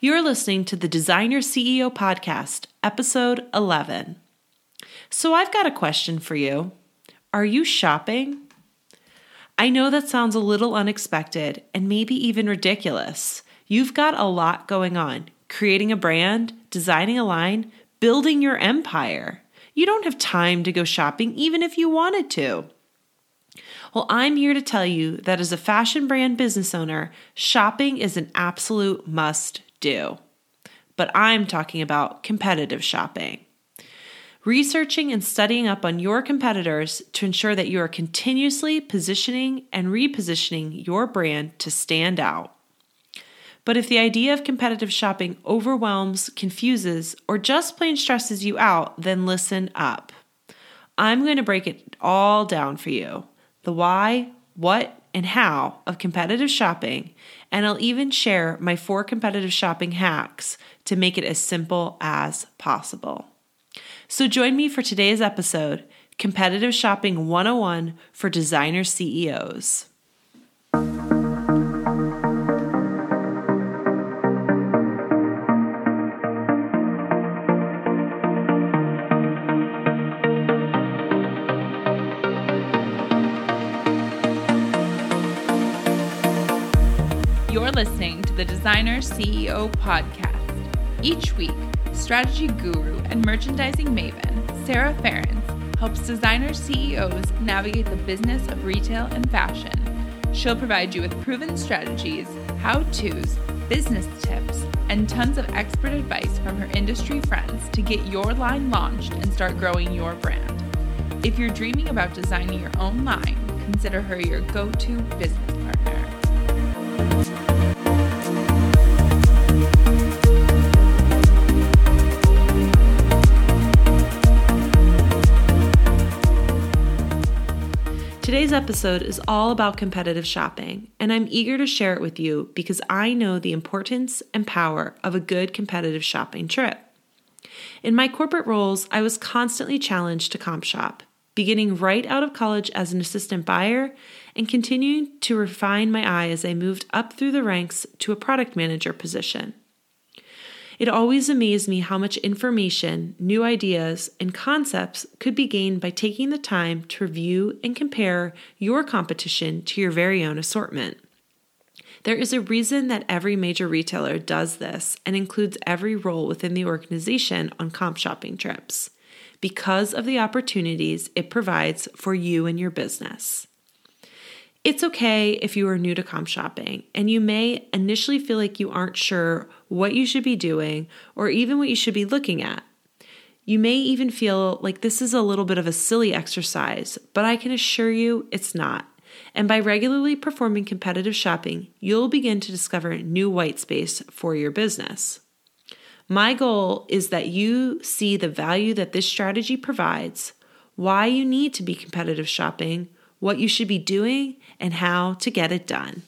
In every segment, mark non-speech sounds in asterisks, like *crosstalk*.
You're listening to the Designer CEO Podcast, episode 11. So, I've got a question for you. Are you shopping? I know that sounds a little unexpected and maybe even ridiculous. You've got a lot going on creating a brand, designing a line, building your empire. You don't have time to go shopping even if you wanted to. Well, I'm here to tell you that as a fashion brand business owner, shopping is an absolute must do. But I'm talking about competitive shopping. Researching and studying up on your competitors to ensure that you are continuously positioning and repositioning your brand to stand out. But if the idea of competitive shopping overwhelms, confuses, or just plain stresses you out, then listen up. I'm going to break it all down for you the why, what, and how of competitive shopping, and I'll even share my four competitive shopping hacks to make it as simple as possible. So join me for today's episode Competitive Shopping 101 for Designer CEOs. Listening to the Designer CEO podcast. Each week, strategy guru and merchandising maven Sarah Ferens helps designer CEOs navigate the business of retail and fashion. She'll provide you with proven strategies, how to's, business tips, and tons of expert advice from her industry friends to get your line launched and start growing your brand. If you're dreaming about designing your own line, consider her your go to business partner. Today's episode is all about competitive shopping, and I'm eager to share it with you because I know the importance and power of a good competitive shopping trip. In my corporate roles, I was constantly challenged to comp shop, beginning right out of college as an assistant buyer and continuing to refine my eye as I moved up through the ranks to a product manager position. It always amazed me how much information, new ideas, and concepts could be gained by taking the time to review and compare your competition to your very own assortment. There is a reason that every major retailer does this and includes every role within the organization on comp shopping trips because of the opportunities it provides for you and your business. It's okay if you are new to comp shopping and you may initially feel like you aren't sure what you should be doing or even what you should be looking at. You may even feel like this is a little bit of a silly exercise, but I can assure you it's not. And by regularly performing competitive shopping, you'll begin to discover new white space for your business. My goal is that you see the value that this strategy provides, why you need to be competitive shopping, what you should be doing, and how to get it done.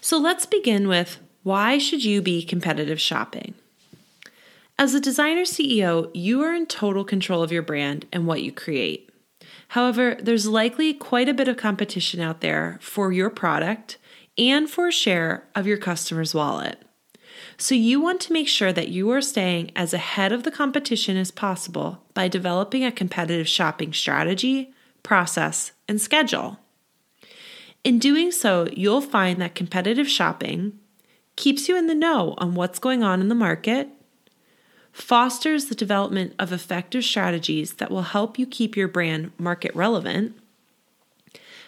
So let's begin with why should you be competitive shopping? As a designer CEO, you are in total control of your brand and what you create. However, there's likely quite a bit of competition out there for your product and for a share of your customer's wallet. So, you want to make sure that you are staying as ahead of the competition as possible by developing a competitive shopping strategy, process, and schedule. In doing so, you'll find that competitive shopping keeps you in the know on what's going on in the market, fosters the development of effective strategies that will help you keep your brand market relevant,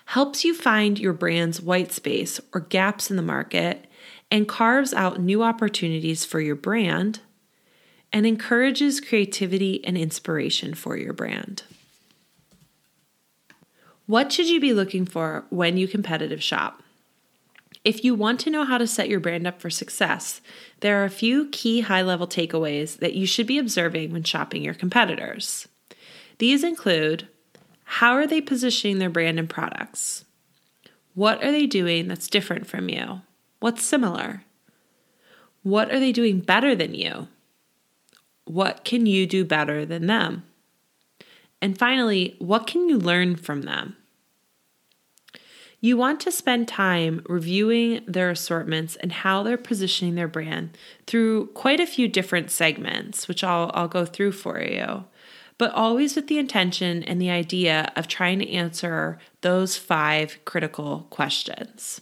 helps you find your brand's white space or gaps in the market, and carves out new opportunities for your brand, and encourages creativity and inspiration for your brand. What should you be looking for when you competitive shop? If you want to know how to set your brand up for success, there are a few key high level takeaways that you should be observing when shopping your competitors. These include how are they positioning their brand and products? What are they doing that's different from you? What's similar? What are they doing better than you? What can you do better than them? And finally, what can you learn from them? You want to spend time reviewing their assortments and how they're positioning their brand through quite a few different segments, which I'll, I'll go through for you, but always with the intention and the idea of trying to answer those five critical questions.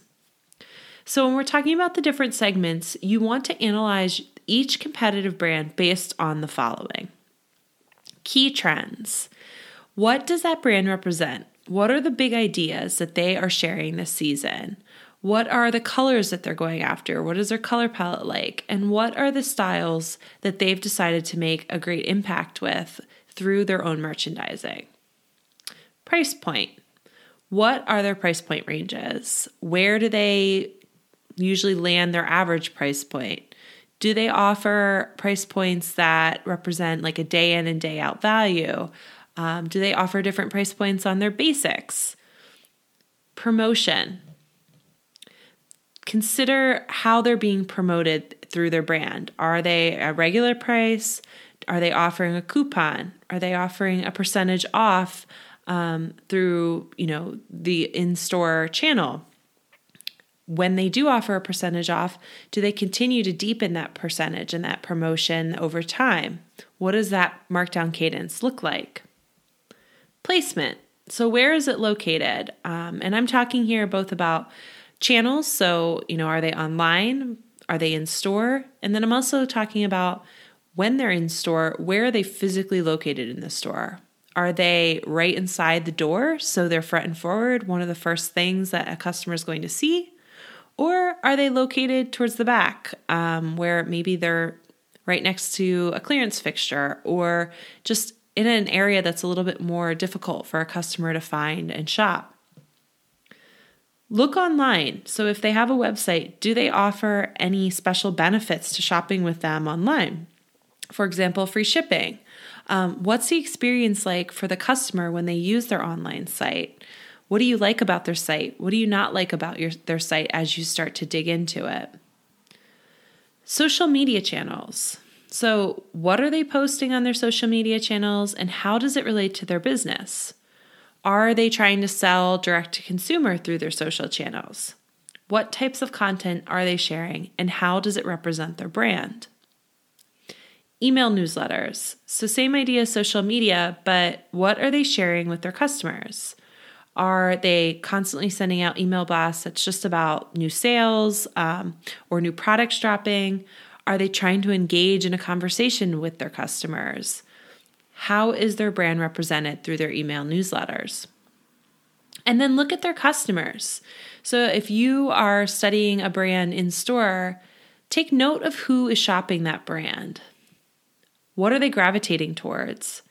So, when we're talking about the different segments, you want to analyze each competitive brand based on the following key trends. What does that brand represent? What are the big ideas that they are sharing this season? What are the colors that they're going after? What is their color palette like? And what are the styles that they've decided to make a great impact with through their own merchandising? Price point. What are their price point ranges? Where do they usually land their average price point? Do they offer price points that represent like a day in and day out value? Um, do they offer different price points on their basics? Promotion. Consider how they're being promoted through their brand. Are they a regular price? Are they offering a coupon? Are they offering a percentage off um, through you know the in-store channel? When they do offer a percentage off, do they continue to deepen that percentage and that promotion over time? What does that markdown cadence look like? Placement. So, where is it located? Um, and I'm talking here both about channels. So, you know, are they online? Are they in store? And then I'm also talking about when they're in store, where are they physically located in the store? Are they right inside the door? So they're front and forward, one of the first things that a customer is going to see? Or are they located towards the back um, where maybe they're right next to a clearance fixture or just in an area that's a little bit more difficult for a customer to find and shop. Look online. So, if they have a website, do they offer any special benefits to shopping with them online? For example, free shipping. Um, what's the experience like for the customer when they use their online site? What do you like about their site? What do you not like about your, their site as you start to dig into it? Social media channels. So, what are they posting on their social media channels and how does it relate to their business? Are they trying to sell direct to consumer through their social channels? What types of content are they sharing and how does it represent their brand? Email newsletters. So, same idea as social media, but what are they sharing with their customers? Are they constantly sending out email blasts that's just about new sales um, or new products dropping? Are they trying to engage in a conversation with their customers? How is their brand represented through their email newsletters? And then look at their customers. So if you are studying a brand in store, take note of who is shopping that brand. What are they gravitating towards?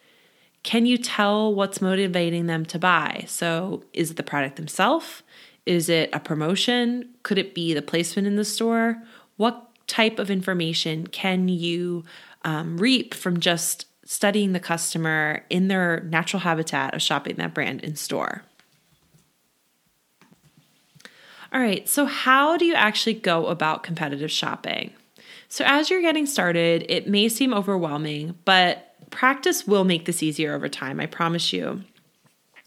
Can you tell what's motivating them to buy? So, is it the product themselves? Is it a promotion? Could it be the placement in the store? What type of information can you um, reap from just studying the customer in their natural habitat of shopping that brand in store? All right, so how do you actually go about competitive shopping? So, as you're getting started, it may seem overwhelming, but practice will make this easier over time, I promise you.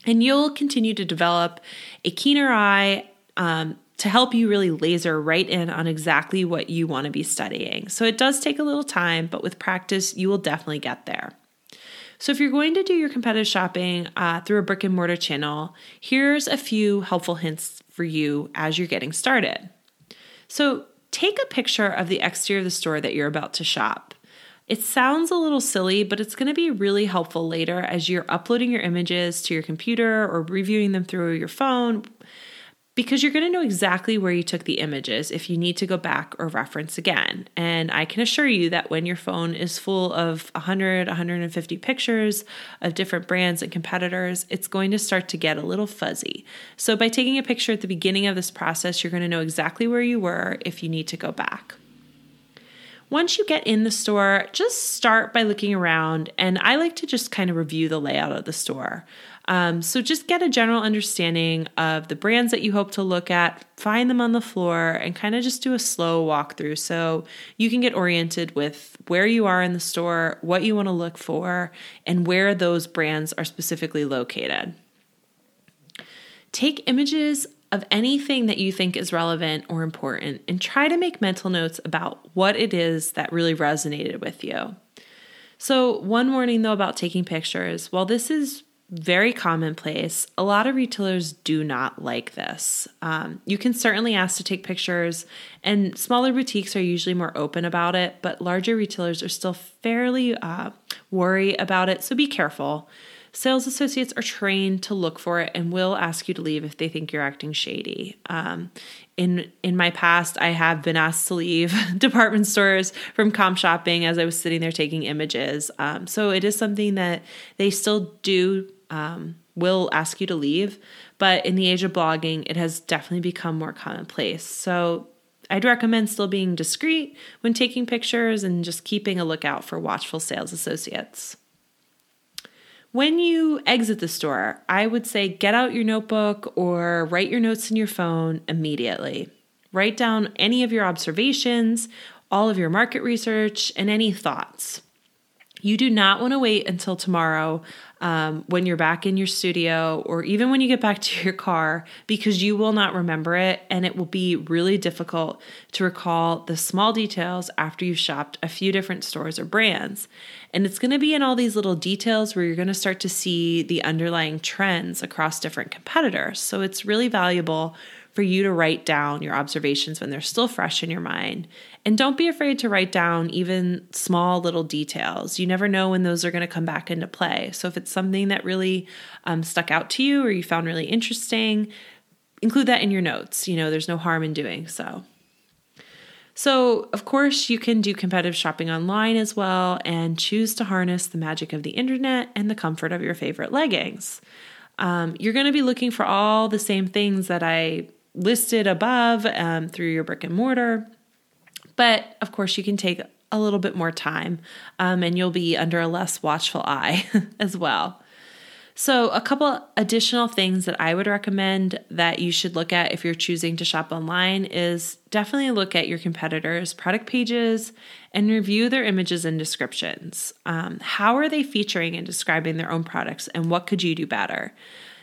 And you'll continue to develop a keener eye um, to help you really laser right in on exactly what you want to be studying. So it does take a little time, but with practice, you will definitely get there. So, if you're going to do your competitive shopping uh, through a brick and mortar channel, here's a few helpful hints for you as you're getting started. So, take a picture of the exterior of the store that you're about to shop. It sounds a little silly, but it's going to be really helpful later as you're uploading your images to your computer or reviewing them through your phone, because you're going to know exactly where you took the images if you need to go back or reference again. And I can assure you that when your phone is full of 100, 150 pictures of different brands and competitors, it's going to start to get a little fuzzy. So by taking a picture at the beginning of this process, you're going to know exactly where you were if you need to go back. Once you get in the store, just start by looking around, and I like to just kind of review the layout of the store. Um, so just get a general understanding of the brands that you hope to look at, find them on the floor, and kind of just do a slow walkthrough so you can get oriented with where you are in the store, what you want to look for, and where those brands are specifically located. Take images of anything that you think is relevant or important and try to make mental notes about what it is that really resonated with you. So, one warning though about taking pictures while this is very commonplace. A lot of retailers do not like this. Um, you can certainly ask to take pictures, and smaller boutiques are usually more open about it, but larger retailers are still fairly uh, worry about it, so be careful. Sales associates are trained to look for it and will ask you to leave if they think you're acting shady. Um, in in my past, I have been asked to leave *laughs* department stores from comp shopping as I was sitting there taking images. Um, so it is something that they still do um, will ask you to leave. But in the age of blogging, it has definitely become more commonplace. So I'd recommend still being discreet when taking pictures and just keeping a lookout for watchful sales associates. When you exit the store, I would say get out your notebook or write your notes in your phone immediately. Write down any of your observations, all of your market research, and any thoughts. You do not want to wait until tomorrow um, when you're back in your studio or even when you get back to your car because you will not remember it and it will be really difficult to recall the small details after you've shopped a few different stores or brands. And it's going to be in all these little details where you're going to start to see the underlying trends across different competitors. So it's really valuable for you to write down your observations when they're still fresh in your mind. And don't be afraid to write down even small little details. You never know when those are going to come back into play. So if it's something that really um, stuck out to you or you found really interesting, include that in your notes. You know, there's no harm in doing so. So, of course, you can do competitive shopping online as well and choose to harness the magic of the internet and the comfort of your favorite leggings. Um, you're going to be looking for all the same things that I listed above um, through your brick and mortar. But of course, you can take a little bit more time um, and you'll be under a less watchful eye *laughs* as well. So, a couple additional things that I would recommend that you should look at if you're choosing to shop online is definitely look at your competitors' product pages and review their images and descriptions. Um, how are they featuring and describing their own products, and what could you do better?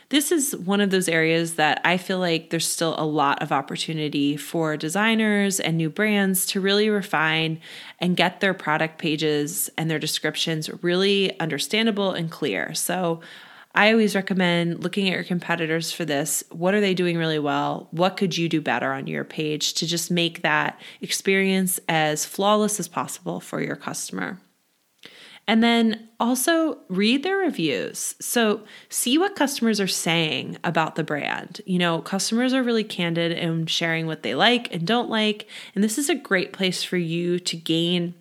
This is one of those areas that I feel like there's still a lot of opportunity for designers and new brands to really refine and get their product pages and their descriptions really understandable and clear. So, I always recommend looking at your competitors for this. What are they doing really well? What could you do better on your page to just make that experience as flawless as possible for your customer? And then also read their reviews. So, see what customers are saying about the brand. You know, customers are really candid in sharing what they like and don't like. And this is a great place for you to gain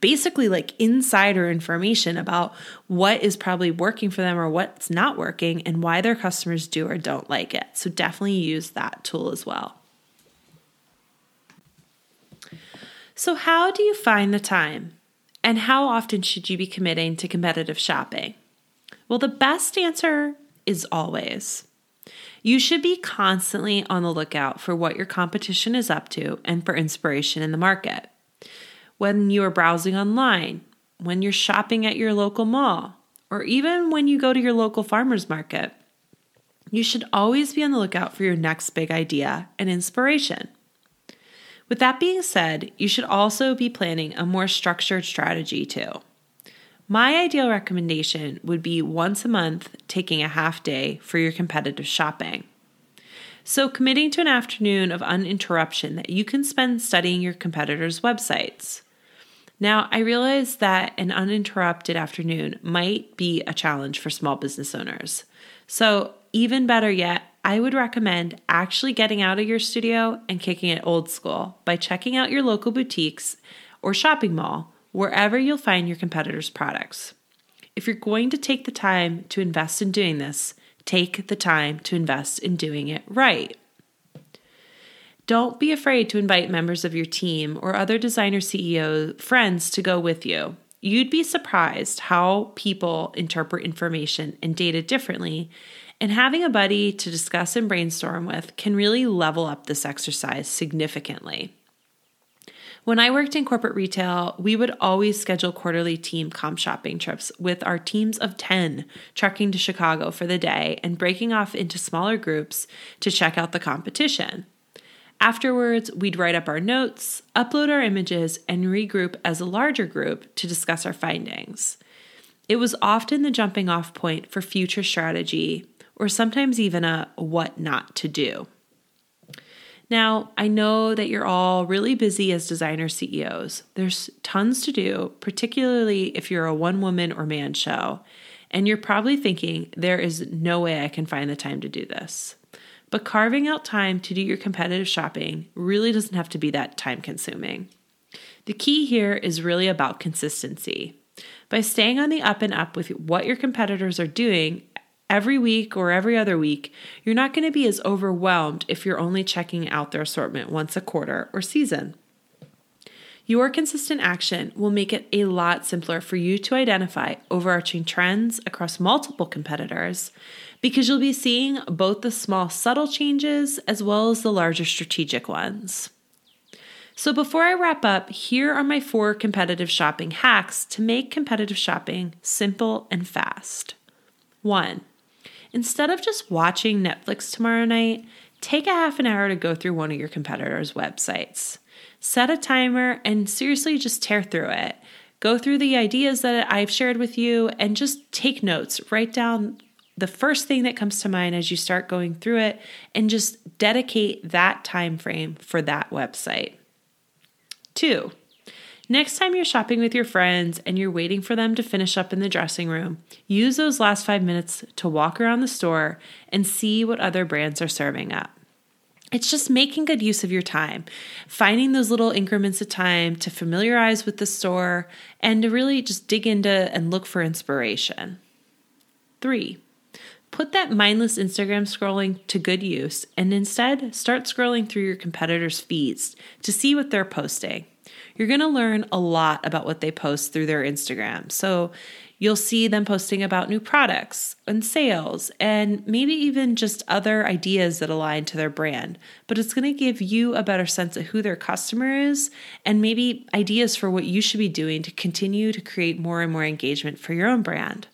basically like insider information about what is probably working for them or what's not working and why their customers do or don't like it. So, definitely use that tool as well. So, how do you find the time? And how often should you be committing to competitive shopping? Well, the best answer is always. You should be constantly on the lookout for what your competition is up to and for inspiration in the market. When you are browsing online, when you're shopping at your local mall, or even when you go to your local farmer's market, you should always be on the lookout for your next big idea and inspiration. With that being said, you should also be planning a more structured strategy too. My ideal recommendation would be once a month taking a half day for your competitive shopping. So, committing to an afternoon of uninterruption that you can spend studying your competitors' websites. Now, I realize that an uninterrupted afternoon might be a challenge for small business owners. So, even better yet, I would recommend actually getting out of your studio and kicking it old school by checking out your local boutiques or shopping mall, wherever you'll find your competitors' products. If you're going to take the time to invest in doing this, take the time to invest in doing it right. Don't be afraid to invite members of your team or other designer CEO friends to go with you. You'd be surprised how people interpret information and data differently and having a buddy to discuss and brainstorm with can really level up this exercise significantly. When I worked in corporate retail, we would always schedule quarterly team comp shopping trips with our teams of 10 trekking to Chicago for the day and breaking off into smaller groups to check out the competition. Afterwards, we'd write up our notes, upload our images, and regroup as a larger group to discuss our findings. It was often the jumping off point for future strategy, or sometimes even a what not to do. Now, I know that you're all really busy as designer CEOs. There's tons to do, particularly if you're a one woman or man show. And you're probably thinking, there is no way I can find the time to do this. But carving out time to do your competitive shopping really doesn't have to be that time consuming. The key here is really about consistency. By staying on the up and up with what your competitors are doing every week or every other week, you're not going to be as overwhelmed if you're only checking out their assortment once a quarter or season. Your consistent action will make it a lot simpler for you to identify overarching trends across multiple competitors because you'll be seeing both the small, subtle changes as well as the larger strategic ones. So, before I wrap up, here are my four competitive shopping hacks to make competitive shopping simple and fast. One, instead of just watching Netflix tomorrow night, take a half an hour to go through one of your competitors' websites. Set a timer and seriously just tear through it. Go through the ideas that I've shared with you and just take notes. Write down the first thing that comes to mind as you start going through it and just dedicate that time frame for that website. Two, next time you're shopping with your friends and you're waiting for them to finish up in the dressing room, use those last five minutes to walk around the store and see what other brands are serving up. It's just making good use of your time, finding those little increments of time to familiarize with the store and to really just dig into and look for inspiration. Three, Put that mindless Instagram scrolling to good use and instead start scrolling through your competitors' feeds to see what they're posting. You're going to learn a lot about what they post through their Instagram. So you'll see them posting about new products and sales and maybe even just other ideas that align to their brand. But it's going to give you a better sense of who their customer is and maybe ideas for what you should be doing to continue to create more and more engagement for your own brand.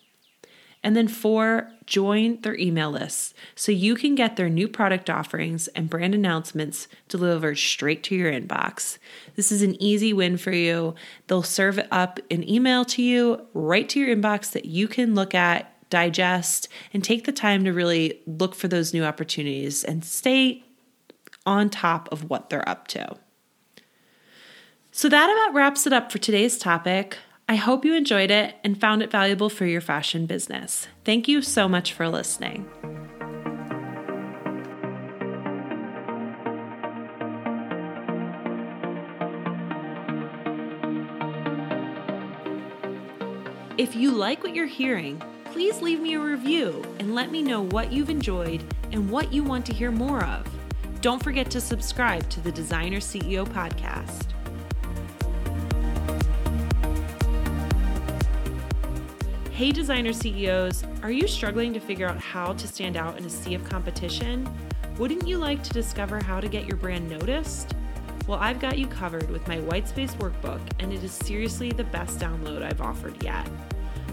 And then four, join their email lists so you can get their new product offerings and brand announcements delivered straight to your inbox. This is an easy win for you. They'll serve up an email to you right to your inbox that you can look at, digest, and take the time to really look for those new opportunities and stay on top of what they're up to. So that about wraps it up for today's topic. I hope you enjoyed it and found it valuable for your fashion business. Thank you so much for listening. If you like what you're hearing, please leave me a review and let me know what you've enjoyed and what you want to hear more of. Don't forget to subscribe to the Designer CEO podcast. Hey, designer CEOs, are you struggling to figure out how to stand out in a sea of competition? Wouldn't you like to discover how to get your brand noticed? Well, I've got you covered with my Whitespace workbook, and it is seriously the best download I've offered yet.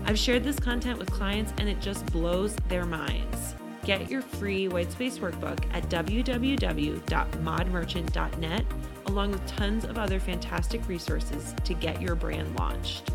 I've shared this content with clients, and it just blows their minds. Get your free Whitespace workbook at www.modmerchant.net, along with tons of other fantastic resources to get your brand launched.